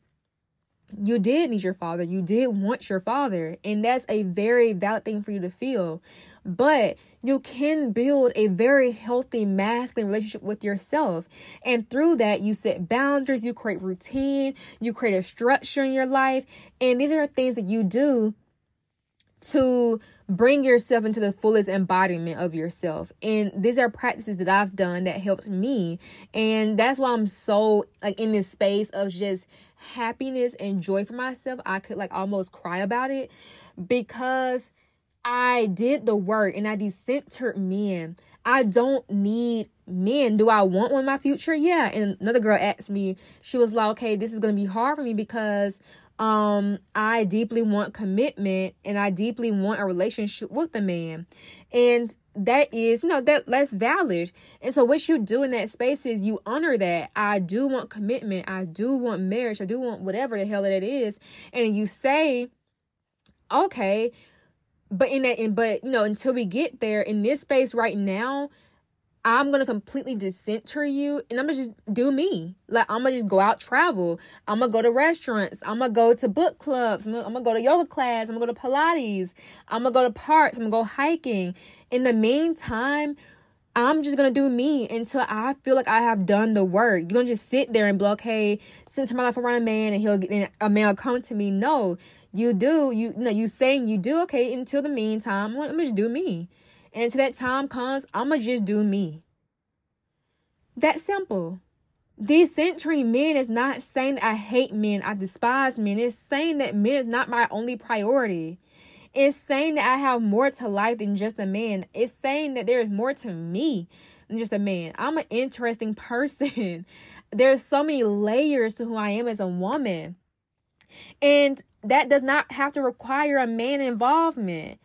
you did need your father. You did want your father. And that's a very valid thing for you to feel. But you can build a very healthy masculine relationship with yourself. And through that, you set boundaries, you create routine, you create a structure in your life. And these are things that you do to bring yourself into the fullest embodiment of yourself. And these are practices that I've done that helped me. And that's why I'm so like in this space of just happiness and joy for myself. I could like almost cry about it because I did the work and I decentered men. I don't need men. Do I want one in my future? Yeah. And another girl asked me, she was like, okay, this is going to be hard for me because um I deeply want commitment and I deeply want a relationship with a man. And that is, you know, that that's valid. And so what you do in that space is you honor that. I do want commitment. I do want marriage. I do want whatever the hell it is. And you say, okay, but in that, in, but you know, until we get there in this space right now, I'm gonna completely decenter you and I'm gonna just do me. Like I'm gonna just go out travel. I'm gonna go to restaurants. I'm gonna go to book clubs. I'm gonna, I'm gonna go to yoga class. I'm gonna go to Pilates. I'm gonna go to parks. I'm gonna go hiking. In the meantime, I'm just gonna do me until I feel like I have done the work. You're gonna just sit there and like, okay, center my life around a man and he'll get a man will come to me. No, you do. You, you know, you saying you do okay until the meantime. I'm gonna just do me. And until that time comes, I'ma just do me. That simple. Decentering men is not saying I hate men, I despise men. It's saying that men is not my only priority. It's saying that I have more to life than just a man. It's saying that there is more to me than just a man. I'm an interesting person. There's so many layers to who I am as a woman. And that does not have to require a man involvement.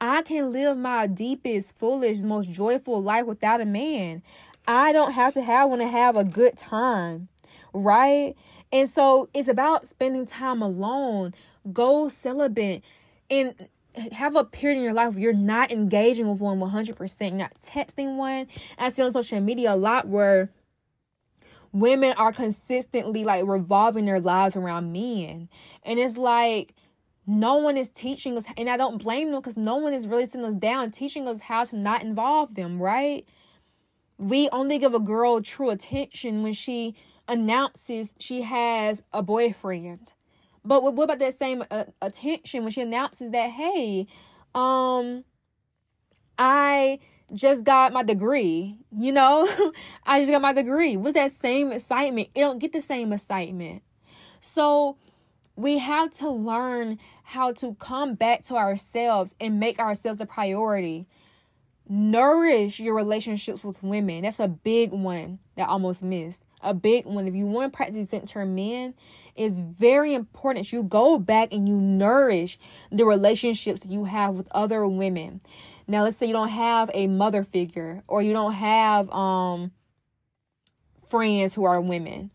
I can live my deepest, fullest, most joyful life without a man. I don't have to have one to have a good time, right? And so it's about spending time alone. Go celibate and have a period in your life where you're not engaging with one 100%, you're not texting one. I see on social media a lot where women are consistently like revolving their lives around men. And it's like, no one is teaching us, and I don't blame them because no one is really sitting us down, teaching us how to not involve them, right? We only give a girl true attention when she announces she has a boyfriend. But what about that same uh, attention when she announces that, hey, um, I just got my degree, you know? I just got my degree. What's that same excitement? It don't get the same excitement. So we have to learn how to come back to ourselves and make ourselves the priority. Nourish your relationships with women. That's a big one that I almost missed. A big one. If you want to practice center men, it's very important you go back and you nourish the relationships you have with other women. Now, let's say you don't have a mother figure or you don't have um friends who are women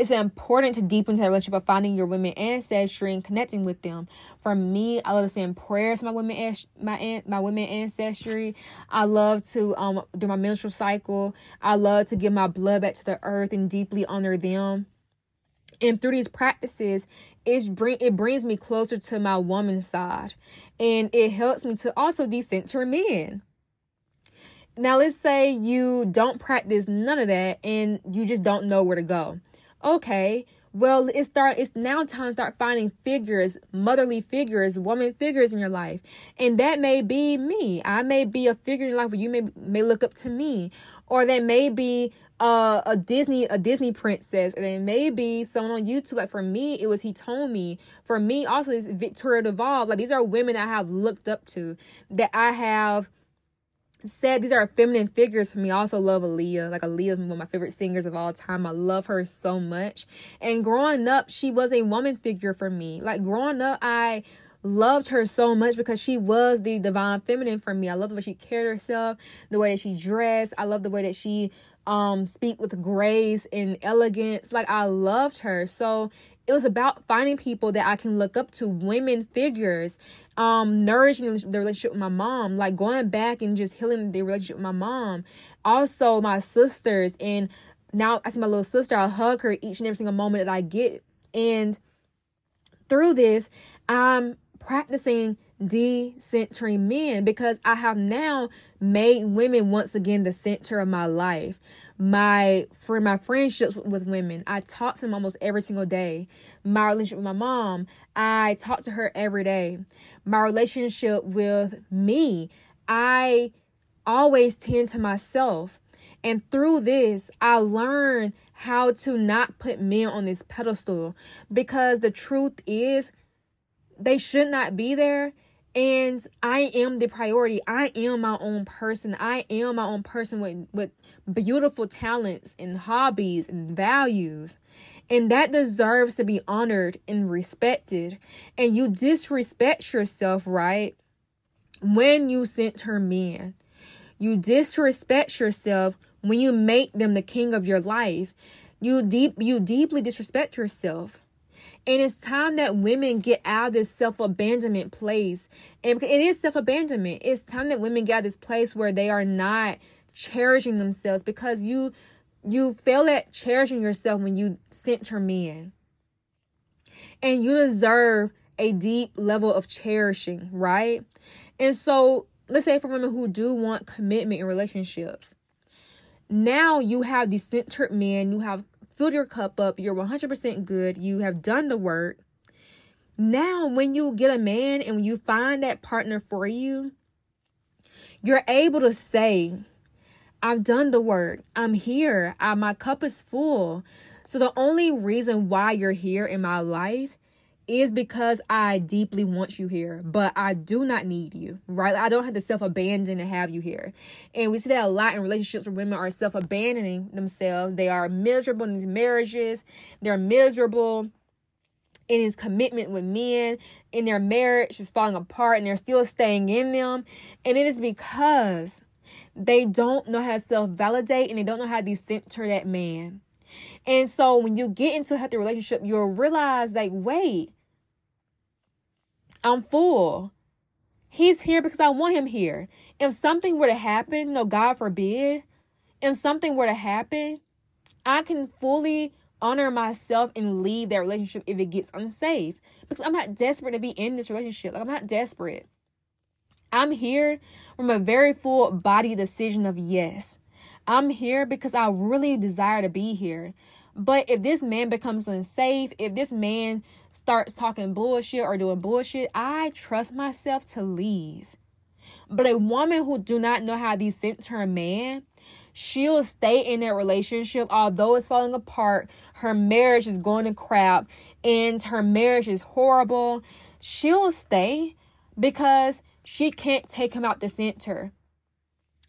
it's important to deepen that relationship of finding your women ancestry and connecting with them. For me, I love to send prayers to my women my my women ancestry. I love to um do my menstrual cycle. I love to give my blood back to the earth and deeply honor them. And through these practices, it bring it brings me closer to my woman side, and it helps me to also decenter men. Now, let's say you don't practice none of that, and you just don't know where to go okay, well, it's start it's now time to start finding figures, motherly figures, woman figures in your life. And that may be me. I may be a figure in your life where you may may look up to me. Or they may be uh, a Disney a Disney princess, or they may be someone on YouTube. Like for me, it was Hitomi. For me, also it's Victoria Devall. Like these are women I have looked up to, that I have said these are feminine figures for me. I also love Aaliyah. Like Aaliyah is one of my favorite singers of all time. I love her so much. And growing up, she was a woman figure for me. Like growing up, I loved her so much because she was the divine feminine for me. I love the way she cared herself, the way that she dressed. I love the way that she um speak with grace and elegance. Like I loved her. So it was about finding people that I can look up to, women figures, um, nourishing the relationship with my mom, like going back and just healing the relationship with my mom. Also, my sisters, and now I see my little sister, I hug her each and every single moment that I get. And through this, I'm practicing decentering men because I have now made women once again the center of my life. My for my friendships with women i talk to them almost every single day. My relationship with my mom i talk to her every day. My relationship with me i always tend to myself. And through this i learn how to not put men on this pedestal because the truth is they should not be there and I am the priority. I am my own person. I am my own person with with beautiful talents and hobbies and values. And that deserves to be honored and respected. And you disrespect yourself, right? When you center men. You disrespect yourself when you make them the king of your life. You deep you deeply disrespect yourself. And it's time that women get out of this self abandonment place. And it is self abandonment. It's time that women get out this place where they are not cherishing themselves because you you fail at cherishing yourself when you center men. And you deserve a deep level of cherishing, right? And so, let's say for women who do want commitment in relationships, now you have decentered men, you have filled your cup up, you're 100% good, you have done the work. Now, when you get a man and when you find that partner for you, you're able to say, I've done the work. I'm here. I, my cup is full. So the only reason why you're here in my life is because I deeply want you here, but I do not need you, right? I don't have to self abandon to have you here. And we see that a lot in relationships where women are self abandoning themselves. They are miserable in these marriages, they're miserable in his commitment with men, in their marriage is falling apart, and they're still staying in them. And it is because they don't know how to self validate and they don't know how to center that man. And so when you get into a healthy relationship, you'll realize, like, wait, I'm full. He's here because I want him here. If something were to happen, no, God forbid, if something were to happen, I can fully honor myself and leave that relationship if it gets unsafe because I'm not desperate to be in this relationship. Like, I'm not desperate. I'm here from a very full body decision of yes. I'm here because I really desire to be here. But if this man becomes unsafe, if this man starts talking bullshit or doing bullshit, I trust myself to leave. But a woman who do not know how to center a man, she'll stay in that relationship although it's falling apart. Her marriage is going to crap and her marriage is horrible. She'll stay because she can't take him out the center.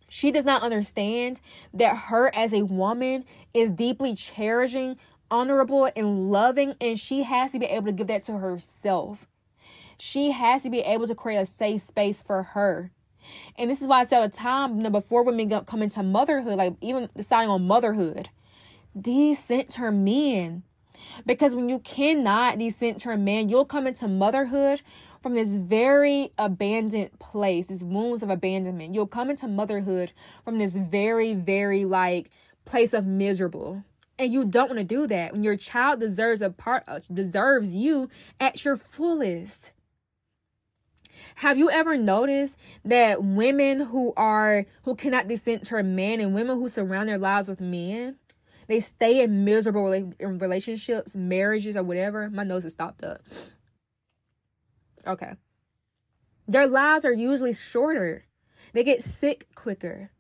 She does not understand that her as a woman is deeply cherishing honorable and loving, and she has to be able to give that to herself. She has to be able to create a safe space for her. And this is why I said at a time, you know, before women come into motherhood, like even deciding on motherhood, decenter men. Because when you cannot decenter men, you'll come into motherhood from this very abandoned place, these wounds of abandonment. You'll come into motherhood from this very, very like place of miserable and you don't want to do that when your child deserves a part uh, deserves you at your fullest. Have you ever noticed that women who are who cannot decenter men and women who surround their lives with men they stay in miserable relationships marriages or whatever? My nose is stopped up. Okay. Their lives are usually shorter. They get sick quicker.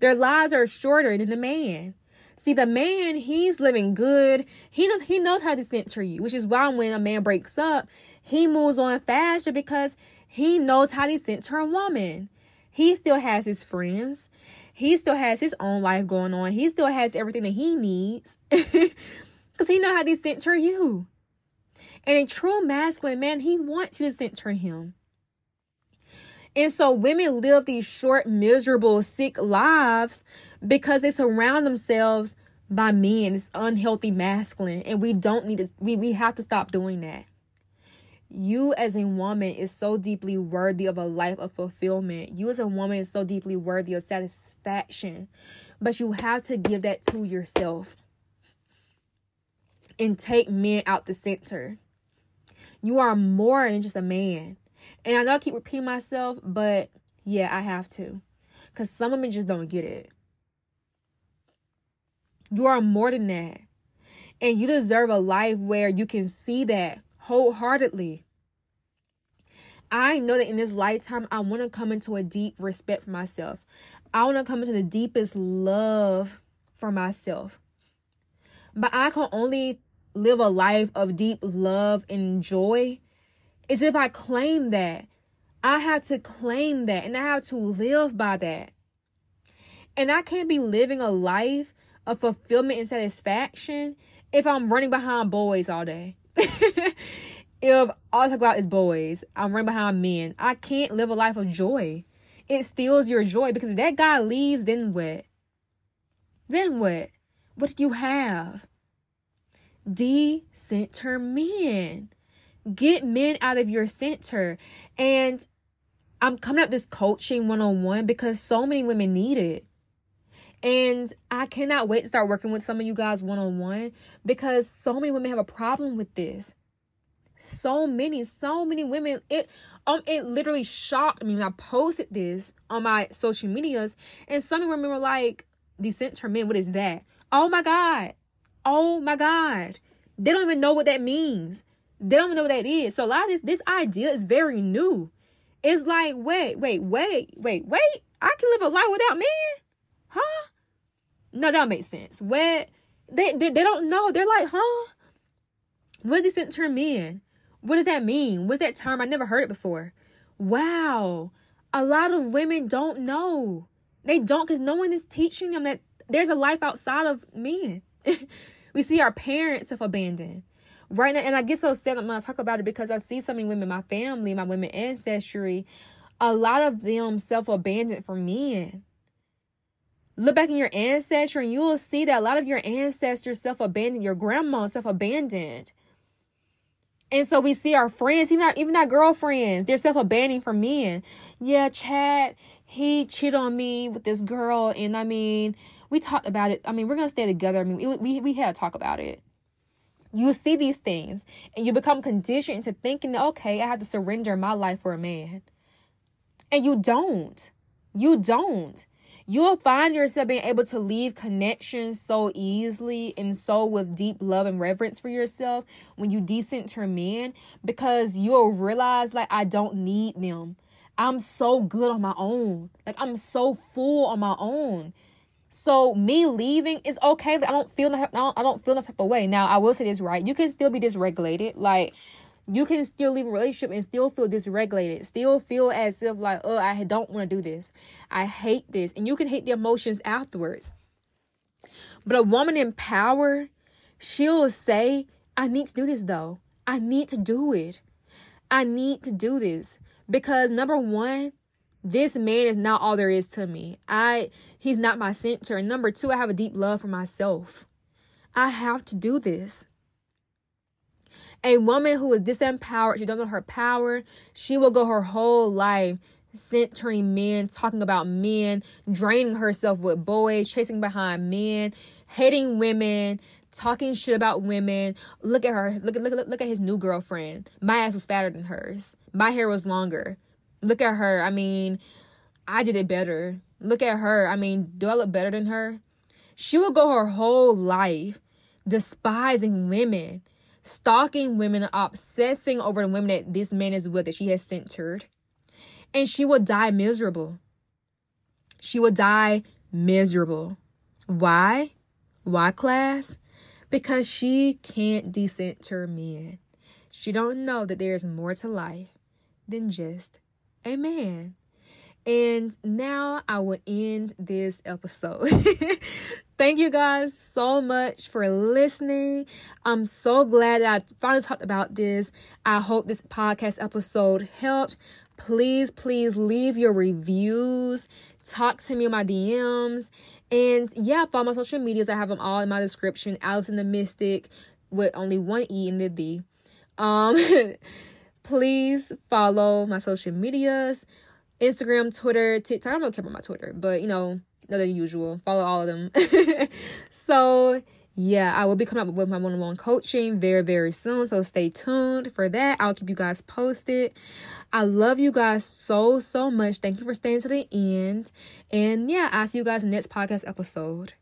Their lives are shorter than the man See, the man, he's living good. He knows he knows how to center you, which is why when a man breaks up, he moves on faster because he knows how to center a woman. He still has his friends. He still has his own life going on. He still has everything that he needs. Because he know how to center you. And a true masculine man, he wants you to center him. And so women live these short, miserable, sick lives because they surround themselves by men. It's unhealthy masculine. And we don't need to, we, we have to stop doing that. You as a woman is so deeply worthy of a life of fulfillment. You as a woman is so deeply worthy of satisfaction. But you have to give that to yourself and take men out the center. You are more than just a man. And I know I keep repeating myself, but yeah, I have to. Because some women just don't get it. You are more than that. And you deserve a life where you can see that wholeheartedly. I know that in this lifetime, I want to come into a deep respect for myself. I want to come into the deepest love for myself. But I can only live a life of deep love and joy is if I claim that. I have to claim that and I have to live by that. And I can't be living a life of fulfillment and satisfaction if I'm running behind boys all day. if all I talk about is boys, I'm running behind men. I can't live a life of joy. It steals your joy because if that guy leaves, then what? Then what? What do you have? Decenter men. Get men out of your center. And I'm coming up this coaching one on one because so many women need it. And I cannot wait to start working with some of you guys one on one because so many women have a problem with this. So many, so many women. It um it literally shocked me when I posted this on my social medias, and some women were like, "Decenter men, what is that?" Oh my god, oh my god, they don't even know what that means. They don't even know what that is. So a lot of this this idea is very new. It's like, wait, wait, wait, wait, wait. I can live a life without men, huh? No, that makes sense. What they, they they don't know. They're like, huh? What does this term mean? What does that mean? What's that term? I never heard it before. Wow. A lot of women don't know. They don't because no one is teaching them that there's a life outside of men. we see our parents self abandoned. Right now, and I get so sad when I talk about it because I see so many women, my family, my women ancestry, a lot of them self abandoned for men look back in your ancestry and you will see that a lot of your ancestors self abandoned, your grandma self abandoned. And so we see our friends, even our, even our girlfriends, they're self abandoning for men. Yeah, Chad, he cheated on me with this girl. And I mean, we talked about it. I mean, we're going to stay together. I mean, we, we, we had to talk about it. You see these things and you become conditioned to thinking, okay, I have to surrender my life for a man. And you don't. You don't you'll find yourself being able to leave connections so easily and so with deep love and reverence for yourself when you decenter men because you'll realize like I don't need them. I'm so good on my own. Like I'm so full on my own. So me leaving is okay. I don't feel I don't, I don't feel that type of way. Now I will say this right. You can still be dysregulated. Like you can still leave a relationship and still feel dysregulated, still feel as if like, oh, I don't want to do this. I hate this. And you can hate the emotions afterwards. But a woman in power, she'll say, I need to do this though. I need to do it. I need to do this. Because number one, this man is not all there is to me. I he's not my center. And number two, I have a deep love for myself. I have to do this. A woman who is disempowered, she doesn't know her power, she will go her whole life centering men, talking about men, draining herself with boys, chasing behind men, hating women, talking shit about women. Look at her. Look at look, look, look at his new girlfriend. My ass was fatter than hers. My hair was longer. Look at her. I mean, I did it better. Look at her. I mean, do I look better than her? She will go her whole life despising women stalking women, obsessing over the women that this man is with that she has centered. And she will die miserable. She will die miserable. Why? Why, class? Because she can't decenter men. She don't know that there is more to life than just a man. And now I will end this episode. Thank you guys so much for listening. I'm so glad that I finally talked about this. I hope this podcast episode helped. Please, please leave your reviews. Talk to me on my DMs. And yeah, follow my social medias. I have them all in my description. Allison the Mystic with only one E in the D. Um, please follow my social medias. Instagram, Twitter, TikTok. I don't care about my Twitter, but you know, the usual. Follow all of them. so yeah, I will be coming up with my one-on-one coaching very, very soon. So stay tuned for that. I'll keep you guys posted. I love you guys so, so much. Thank you for staying to the end. And yeah, I'll see you guys in the next podcast episode.